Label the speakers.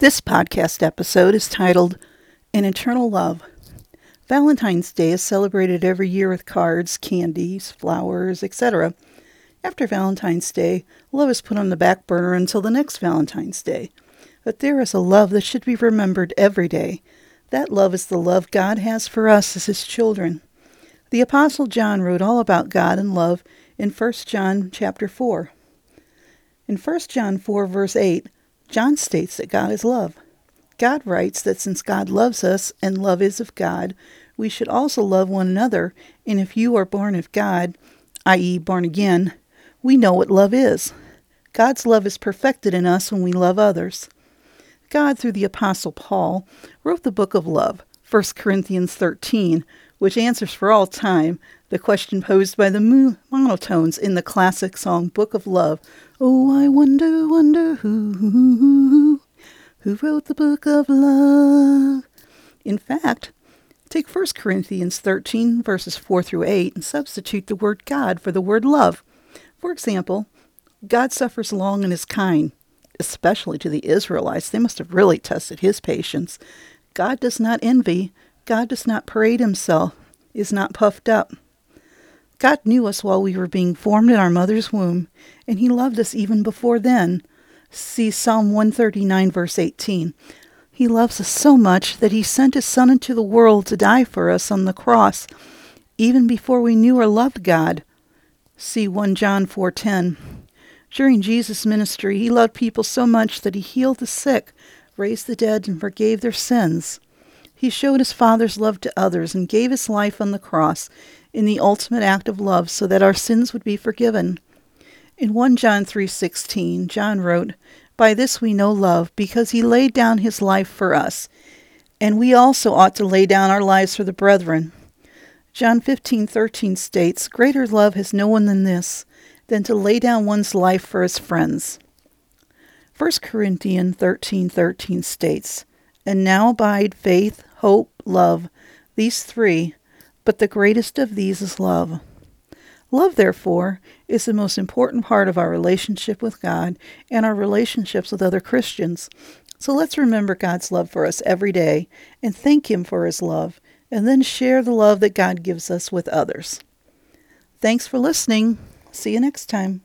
Speaker 1: This podcast episode is titled An Eternal Love. Valentine's Day is celebrated every year with cards, candies, flowers, etc. After Valentine's Day, love is put on the back burner until the next Valentine's Day. But there is a love that should be remembered every day. That love is the love God has for us as His children. The Apostle John wrote all about God and love in 1 John chapter 4. In 1 John 4, verse 8, John states that God is love. God writes that since God loves us and love is of God, we should also love one another, and if you are born of God, i.e., born again, we know what love is. God's love is perfected in us when we love others. God, through the Apostle Paul, wrote the book of love, 1 Corinthians 13, which answers for all time the question posed by the monotones in the classic song Book of Love. Oh, I wonder, wonder who, who wrote the Book of Love. In fact, take 1 Corinthians 13, verses 4 through 8, and substitute the word God for the word love. For example, God suffers long and is kind, especially to the Israelites. They must have really tested his patience. God does not envy, God does not parade himself, is not puffed up. God knew us while we were being formed in our mother's womb, and He loved us even before then. See Psalm 139, verse 18. He loves us so much that He sent His Son into the world to die for us on the cross, even before we knew or loved God. See 1 John 4:10. During Jesus' ministry, He loved people so much that He healed the sick, raised the dead, and forgave their sins. He showed his Father's love to others and gave his life on the cross in the ultimate act of love so that our sins would be forgiven. In 1 John 3:16, John wrote, "By this we know love, because he laid down his life for us, and we also ought to lay down our lives for the brethren." John 15:13 states, "Greater love has no one than this, than to lay down one's life for his friends." 1 Corinthians 13:13 states, "And now abide faith, hope, love, these three, but the greatest of these is love. Love, therefore, is the most important part of our relationship with God and our relationships with other Christians. So let's remember God's love for us every day and thank Him for His love, and then share the love that God gives us with others. Thanks for listening. See you next time.